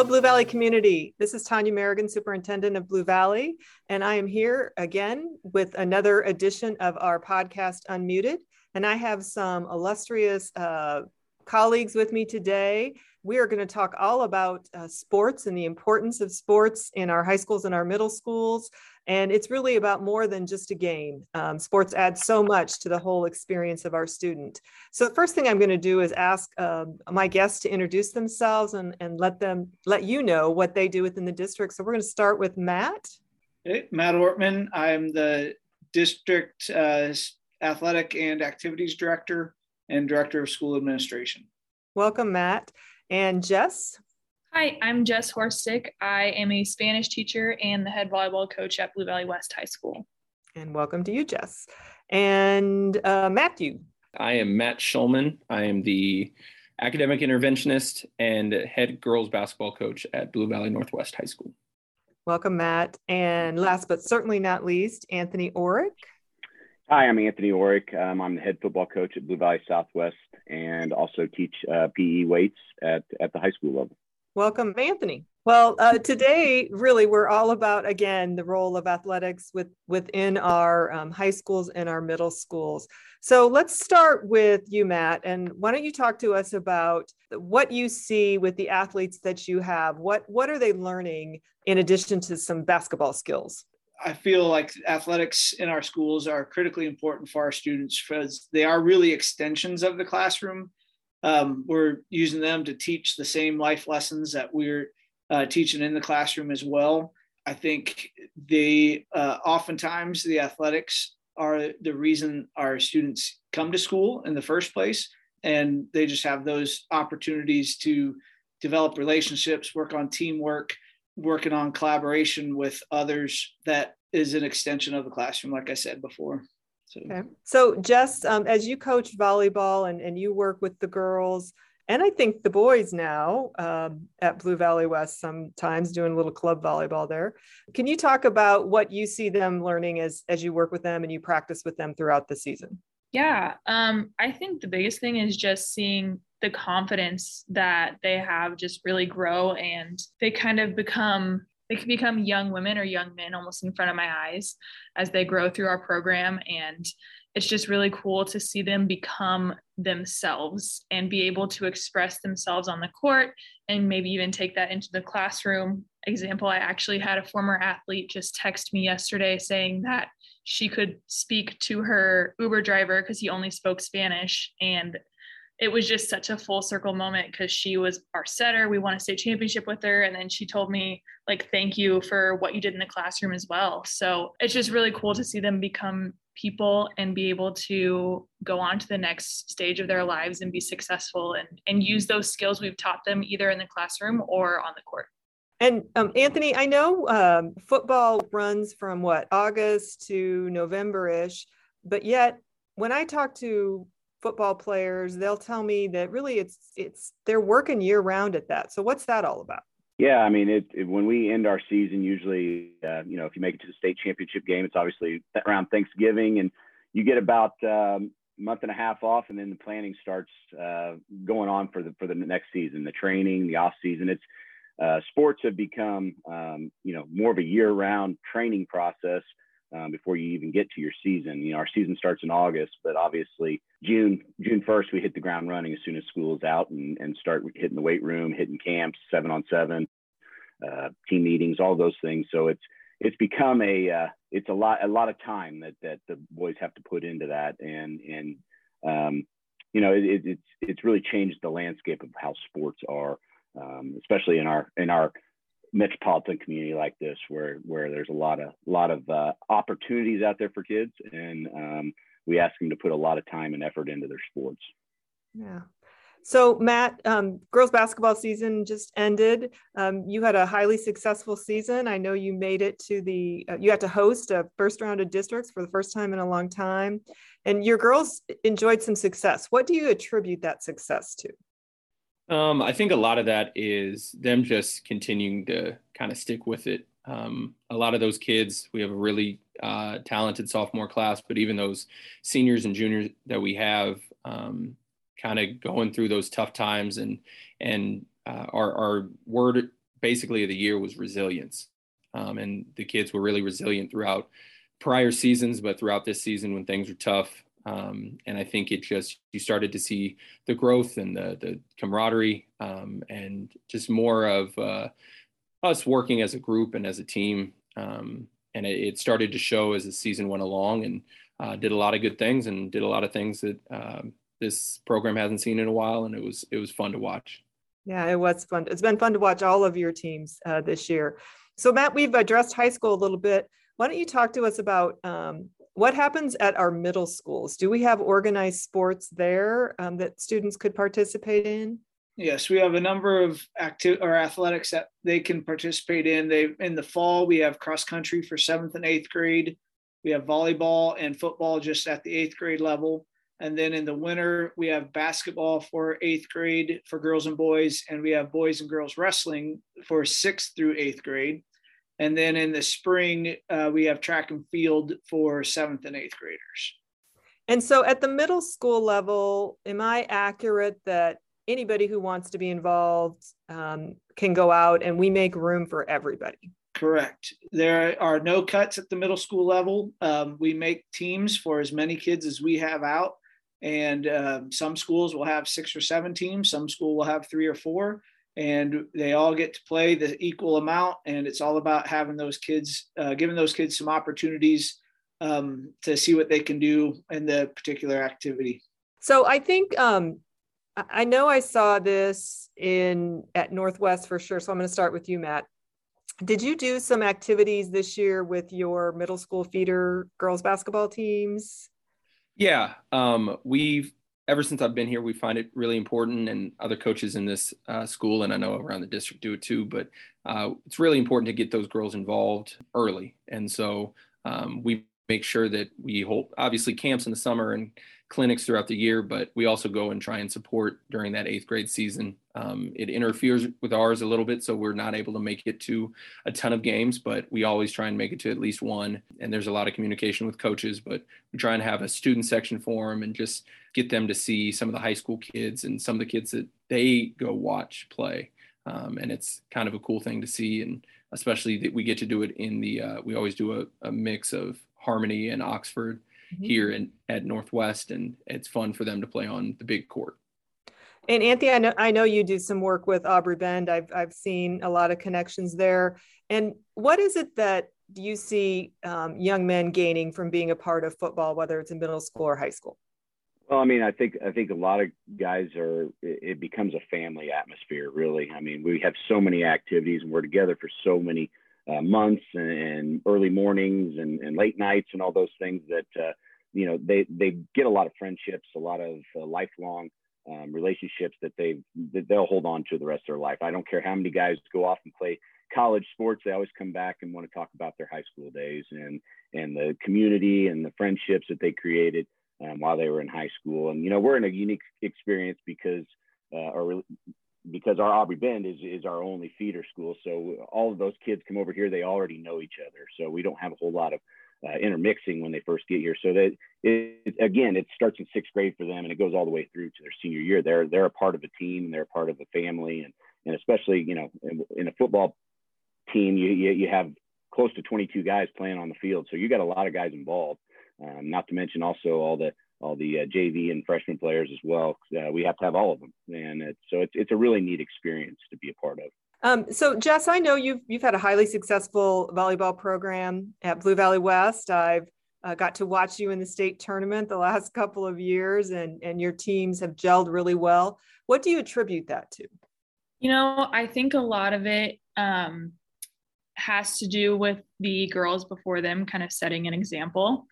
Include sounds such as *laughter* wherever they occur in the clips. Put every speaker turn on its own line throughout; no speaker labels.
Hello, Blue Valley community. This is Tonya Merrigan, Superintendent of Blue Valley, and I am here again with another edition of our podcast, Unmuted. And I have some illustrious uh, colleagues with me today. We are going to talk all about uh, sports and the importance of sports in our high schools and our middle schools. And it's really about more than just a game. Um, sports add so much to the whole experience of our student. So the first thing I'm going to do is ask uh, my guests to introduce themselves and, and let them let you know what they do within the district. So we're going to start with Matt.
Hey, Matt Ortman. I'm the district uh, athletic and activities director and director of school administration.
Welcome, Matt. And Jess?
Hi, I'm Jess Horstick. I am a Spanish teacher and the head volleyball coach at Blue Valley West High School.
And welcome to you, Jess. And uh, Matthew.
I am Matt Shulman. I am the academic interventionist and head girls basketball coach at Blue Valley Northwest High School.
Welcome, Matt. And last but certainly not least, Anthony Orrick.
Hi, I'm Anthony Orrick. Um, I'm the head football coach at Blue Valley Southwest and also teach uh, PE weights at, at the high school level.
Welcome, Anthony. Well, uh, today, really, we're all about again the role of athletics with within our um, high schools and our middle schools. So let's start with you, Matt. And why don't you talk to us about what you see with the athletes that you have? What what are they learning in addition to some basketball skills?
I feel like athletics in our schools are critically important for our students because they are really extensions of the classroom. Um, we're using them to teach the same life lessons that we're uh, teaching in the classroom as well. I think they uh, oftentimes the athletics are the reason our students come to school in the first place, and they just have those opportunities to develop relationships, work on teamwork, working on collaboration with others that is an extension of the classroom, like I said before.
So, okay. so Jess, um, as you coach volleyball and, and you work with the girls, and I think the boys now um, at Blue Valley West sometimes doing a little club volleyball there. Can you talk about what you see them learning as as you work with them and you practice with them throughout the season?
Yeah, um, I think the biggest thing is just seeing the confidence that they have just really grow and they kind of become they can become young women or young men almost in front of my eyes as they grow through our program. And it's just really cool to see them become themselves and be able to express themselves on the court and maybe even take that into the classroom. Example i actually had a former athlete just text me yesterday saying that she could speak to her uber driver because he only spoke spanish and it was just such a full circle moment because she was our setter. We won a state championship with her. And then she told me, like, thank you for what you did in the classroom as well. So it's just really cool to see them become people and be able to go on to the next stage of their lives and be successful and, and use those skills we've taught them either in the classroom or on the court.
And um, Anthony, I know um, football runs from what, August to November ish, but yet when I talk to football players they'll tell me that really it's it's they're working year round at that. So what's that all about?
Yeah i mean it, it when we end our season usually uh, you know if you make it to the state championship game it's obviously around thanksgiving and you get about um, a month and a half off and then the planning starts uh, going on for the for the next season the training the off season. It's uh, sports have become um, you know more of a year round training process um, before you even get to your season. You know, our season starts in August, but obviously June June first we hit the ground running as soon as school is out and, and start hitting the weight room, hitting camps, seven on seven, uh, team meetings, all those things. So it's it's become a uh, it's a lot a lot of time that that the boys have to put into that, and and um, you know it, it, it's it's really changed the landscape of how sports are, um, especially in our in our metropolitan community like this where where there's a lot of lot of uh, opportunities out there for kids and um, we ask them to put a lot of time and effort into their sports.
Yeah. So matt um, girls basketball season just ended. Um, you had a highly successful season. I know you made it to the uh, you had to host a first round of districts for the first time in a long time and your girls enjoyed some success. What do you attribute that success to
um, I think a lot of that is them just continuing to kind of stick with it. Um, a lot of those kids, we have a really uh, talented sophomore class, but even those seniors and juniors that we have, um, kind of going through those tough times and and uh, our, our word basically of the year was resilience. Um, and the kids were really resilient throughout prior seasons, but throughout this season when things were tough. Um, and I think it just you started to see the growth and the the camaraderie um, and just more of uh, us working as a group and as a team. Um, and it, it, started to show as the season went along, and uh, did a lot of good things and did a lot of things that um, this program hasn't seen in a while, and it was it was fun to watch.
Yeah, it was fun. It's been fun to watch all of your teams uh, this year. So, Matt, we've addressed high school a little bit. Why don't you talk to us about um, what happens at our middle schools? Do we have organized sports there um, that students could participate in?
Yes, we have a number of active or athletics that they can participate in. They in the fall we have cross country for seventh and eighth grade. We have volleyball and football just at the eighth grade level. And then in the winter, we have basketball for eighth grade for girls and boys, and we have boys and girls wrestling for sixth through eighth grade. And then in the spring, uh, we have track and field for seventh and eighth graders.
And so at the middle school level, am I accurate that anybody who wants to be involved um, can go out and we make room for everybody?
Correct. There are no cuts at the middle school level. Um, we make teams for as many kids as we have out. And um, some schools will have six or seven teams, some school will have three or four, and they all get to play the equal amount. And it's all about having those kids, uh, giving those kids some opportunities um, to see what they can do in the particular activity.
So I think um, I know I saw this in at Northwest for sure. So I'm going to start with you, Matt. Did you do some activities this year with your middle school feeder girls basketball teams?
Yeah, um, we've ever since I've been here, we find it really important, and other coaches in this uh, school, and I know around the district do it too. But uh, it's really important to get those girls involved early, and so um, we make sure that we hold obviously camps in the summer and clinics throughout the year, but we also go and try and support during that eighth grade season. Um, it interferes with ours a little bit, so we're not able to make it to a ton of games, but we always try and make it to at least one. And there's a lot of communication with coaches, but we try and have a student section for them and just get them to see some of the high school kids and some of the kids that they go watch play. Um, and it's kind of a cool thing to see, and especially that we get to do it in the. Uh, we always do a, a mix of Harmony and Oxford mm-hmm. here in, at Northwest, and it's fun for them to play on the big court.
And Anthony, I know I know you do some work with Aubry Bend. I've I've seen a lot of connections there. And what is it that you see um, young men gaining from being a part of football, whether it's in middle school or high school?
Well, I mean, I think I think a lot of guys are. It becomes a family atmosphere, really. I mean, we have so many activities, and we're together for so many uh, months and, and, early mornings and, and, late nights and all those things that uh, you know they they get a lot of friendships, a lot of uh, lifelong um, relationships that they that they'll hold on to the rest of their life. I don't care how many guys go off and play college sports; they always come back and want to talk about their high school days and and the community and the friendships that they created um, while they were in high school. And you know, we're in a unique experience because uh, our because our Aubry Bend is, is our only feeder school. So all of those kids come over here, they already know each other. So we don't have a whole lot of uh, intermixing when they first get here. So that it, again, it starts in sixth grade for them and it goes all the way through to their senior year. They're, they're a part of a team they're a part of a family. And, and especially, you know, in, in a football team, you, you, you, have close to 22 guys playing on the field. So you got a lot of guys involved. Um, not to mention also all the all the uh, JV and freshman players as well. Uh, we have to have all of them, and it's, so it's it's a really neat experience to be a part of.
Um, so Jess, I know you've you've had a highly successful volleyball program at Blue Valley West. I've uh, got to watch you in the state tournament the last *laughs* couple of years, and and your teams have gelled really well. What do you attribute that to?
You know, I think a lot of it um, has to do with the girls before them kind of setting an example.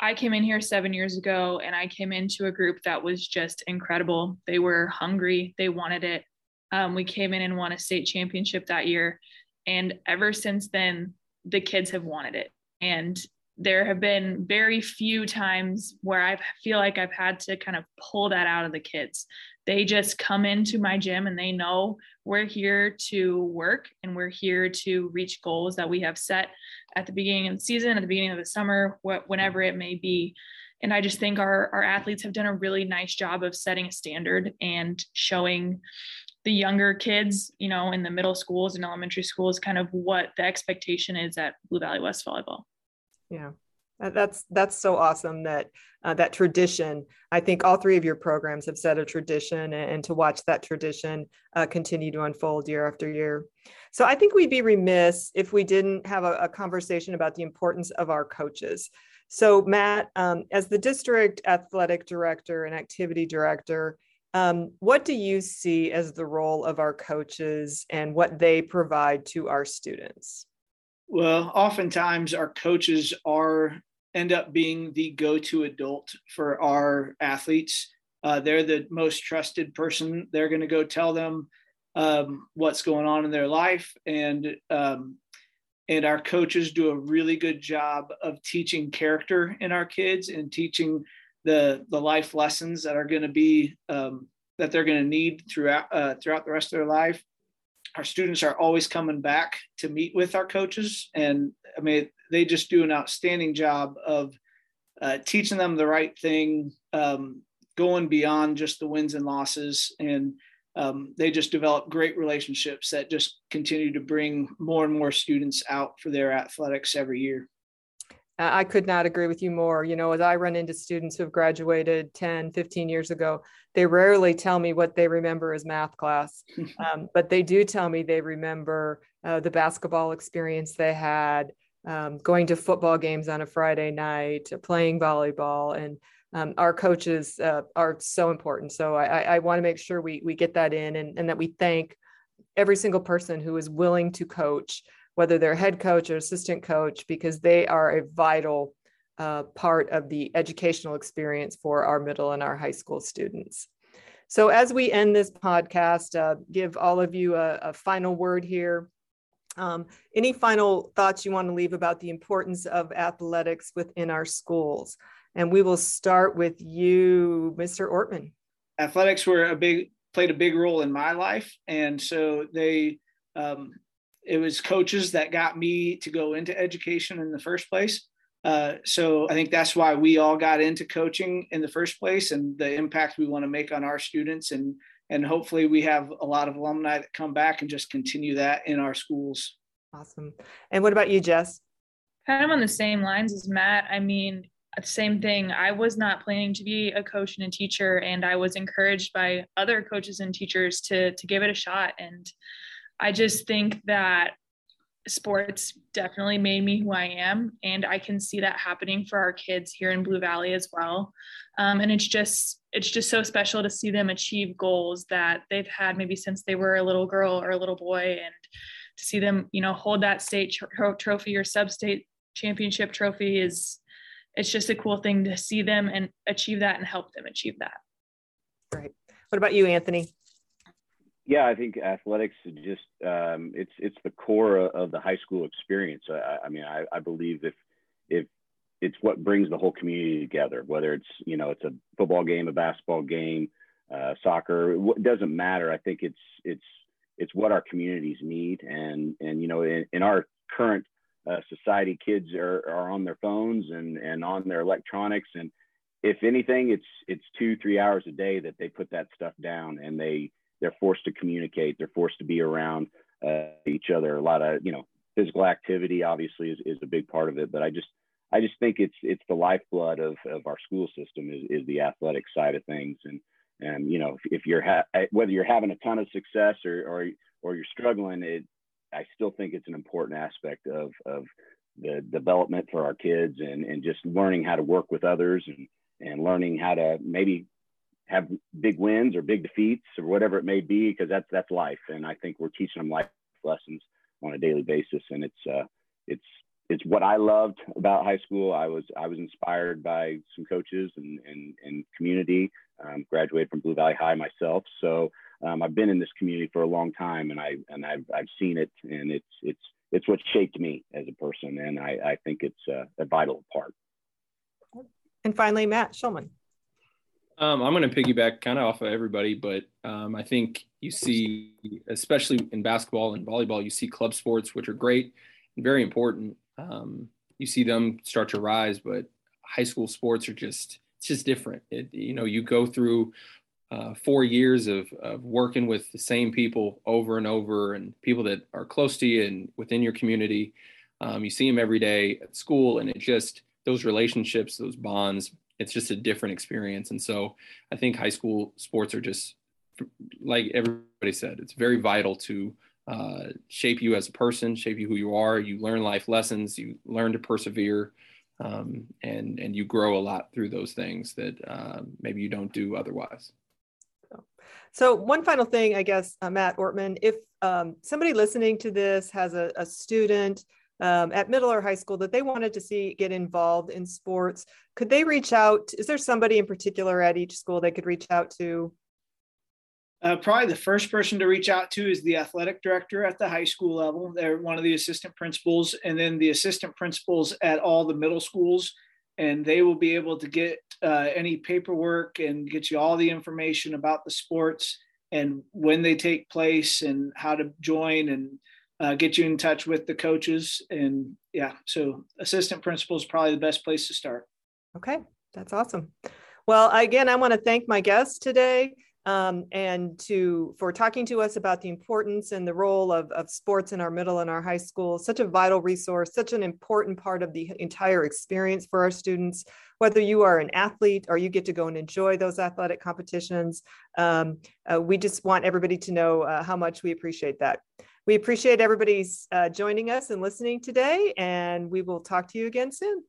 I came in here seven years ago and I came into a group that was just incredible. They were hungry, they wanted it. Um, we came in and won a state championship that year. And ever since then, the kids have wanted it. And there have been very few times where I feel like I've had to kind of pull that out of the kids. They just come into my gym and they know we're here to work and we're here to reach goals that we have set at the beginning of the season, at the beginning of the summer, wh- whenever it may be. And I just think our, our athletes have done a really nice job of setting a standard and showing the younger kids, you know, in the middle schools and elementary schools, kind of what the expectation is at Blue Valley West volleyball.
Yeah, that's that's so awesome that uh, that tradition. I think all three of your programs have set a tradition, and, and to watch that tradition uh, continue to unfold year after year. So I think we'd be remiss if we didn't have a, a conversation about the importance of our coaches. So Matt, um, as the district athletic director and activity director, um, what do you see as the role of our coaches and what they provide to our students?
Well, oftentimes our coaches are end up being the go-to adult for our athletes. Uh, they're the most trusted person. They're going to go tell them um, what's going on in their life, and um, and our coaches do a really good job of teaching character in our kids and teaching the the life lessons that are going to be um, that they're going to need throughout uh, throughout the rest of their life. Our students are always coming back to meet with our coaches, and I mean they just do an outstanding job of uh, teaching them the right thing, um, going beyond just the wins and losses, and um, they just develop great relationships that just continue to bring more and more students out for their athletics every year.
I could not agree with you more. You know, as I run into students who have graduated 10, 15 years ago, they rarely tell me what they remember as math class, *laughs* um, but they do tell me they remember uh, the basketball experience they had, um, going to football games on a Friday night, playing volleyball. And um, our coaches uh, are so important. So I, I want to make sure we, we get that in and, and that we thank every single person who is willing to coach whether they're head coach or assistant coach, because they are a vital uh, part of the educational experience for our middle and our high school students. So, as we end this podcast, uh, give all of you a, a final word here. Um, any final thoughts you want to leave about the importance of athletics within our schools? And we will start with you, Mr. Ortman.
Athletics were a big played a big role in my life, and so they um, it was coaches that got me to go into education in the first place. Uh, so I think that's why we all got into coaching in the first place and the impact we want to make on our students and and hopefully we have a lot of alumni that come back and just continue that in our schools.
Awesome. And what about you, Jess?
Kind of on the same lines as Matt. I mean, uh, same thing. I was not planning to be a coach and a teacher, and I was encouraged by other coaches and teachers to to give it a shot. And I just think that sports definitely made me who I am. And I can see that happening for our kids here in Blue Valley as well. Um, and it's just, it's just so special to see them achieve goals that they've had maybe since they were a little girl or a little boy. And to see them, you know, hold that state tr- trophy or sub-state championship trophy is, it's just a cool thing to see them and achieve that and help them achieve that.
Right. What about you, Anthony?
Yeah, I think athletics just um, it's it's the core of the high school experience. I, I mean, I, I believe if if it's what brings the whole community together, whether it's you know it's a football game, a basketball game, uh, soccer, it doesn't matter. I think it's it's it's what our communities need, and and you know in, in our current uh, society, kids are, are on their phones and and on their electronics, and if anything, it's it's two three hours a day that they put that stuff down and they they're forced to communicate they're forced to be around uh, each other. A lot of you know physical activity obviously is, is a big part of it but i just i just think it's it's the lifeblood of, of our school system is, is the athletic side of things. And and you know if, you're ha- whether you're having a ton of success or or, or you're struggling it i still think it's an important aspect of of the development for our kids and and just learning how to work with others and and learning how to maybe have big wins or big defeats or whatever it may be because that's that's life. And i think we're teaching them life lessons on a daily basis. And it's uh it's it's what i loved about high school. I was i was inspired by some coaches and and, and community. Um, graduated from blue valley high myself. So um, i've been in this community for a long time and i and i've, I've seen it and it's it's it's what shaped me as a person. And i i think it's uh, a vital part.
And finally matt shulman
um, I'm going to piggyback kind of off of everybody, but um, I think you see, especially in basketball and volleyball, you see club sports, which are great and very important. Um, you see them start to rise, but high school sports are just it's just different. It, you know, you go through uh, four years of, of working with the same people over and over and people that are close to you and within your community. Um, you see them every day at school, and it just those relationships, those bonds, it's just a different experience. And so I think high school sports are just like everybody said, it's very vital to uh, shape you as a person, shape you who you are. You learn life lessons, you learn to persevere, um, and and you grow a lot through those things that uh, maybe you don't do otherwise.
So one final thing, I guess, uh, Matt Ortman, if um, somebody listening to this has a, a student um, at middle or high school that they wanted to see get involved in sports, could they reach out? Is there somebody in particular at each school they could reach out to?
Uh, probably the first person to reach out to is the athletic director at the high school level. They're one of the assistant principals, and then the assistant principals at all the middle schools and they will be able to get uh, any paperwork and get you all the information about the sports and when they take place and how to join and uh, get you in touch with the coaches. And yeah so assistant principal is probably the best place to start.
Okay that's awesome. Well again i want to thank my guests today um, and to for talking to us about the importance and the role of, of sports in our middle and our high school. Such a vital resource such an important part of the entire experience for our students. Whether you are an athlete or you get to go and enjoy those athletic competitions um, uh, we just want everybody to know uh, how much we appreciate that we appreciate everybody's uh, joining us and listening today and we will talk to you again soon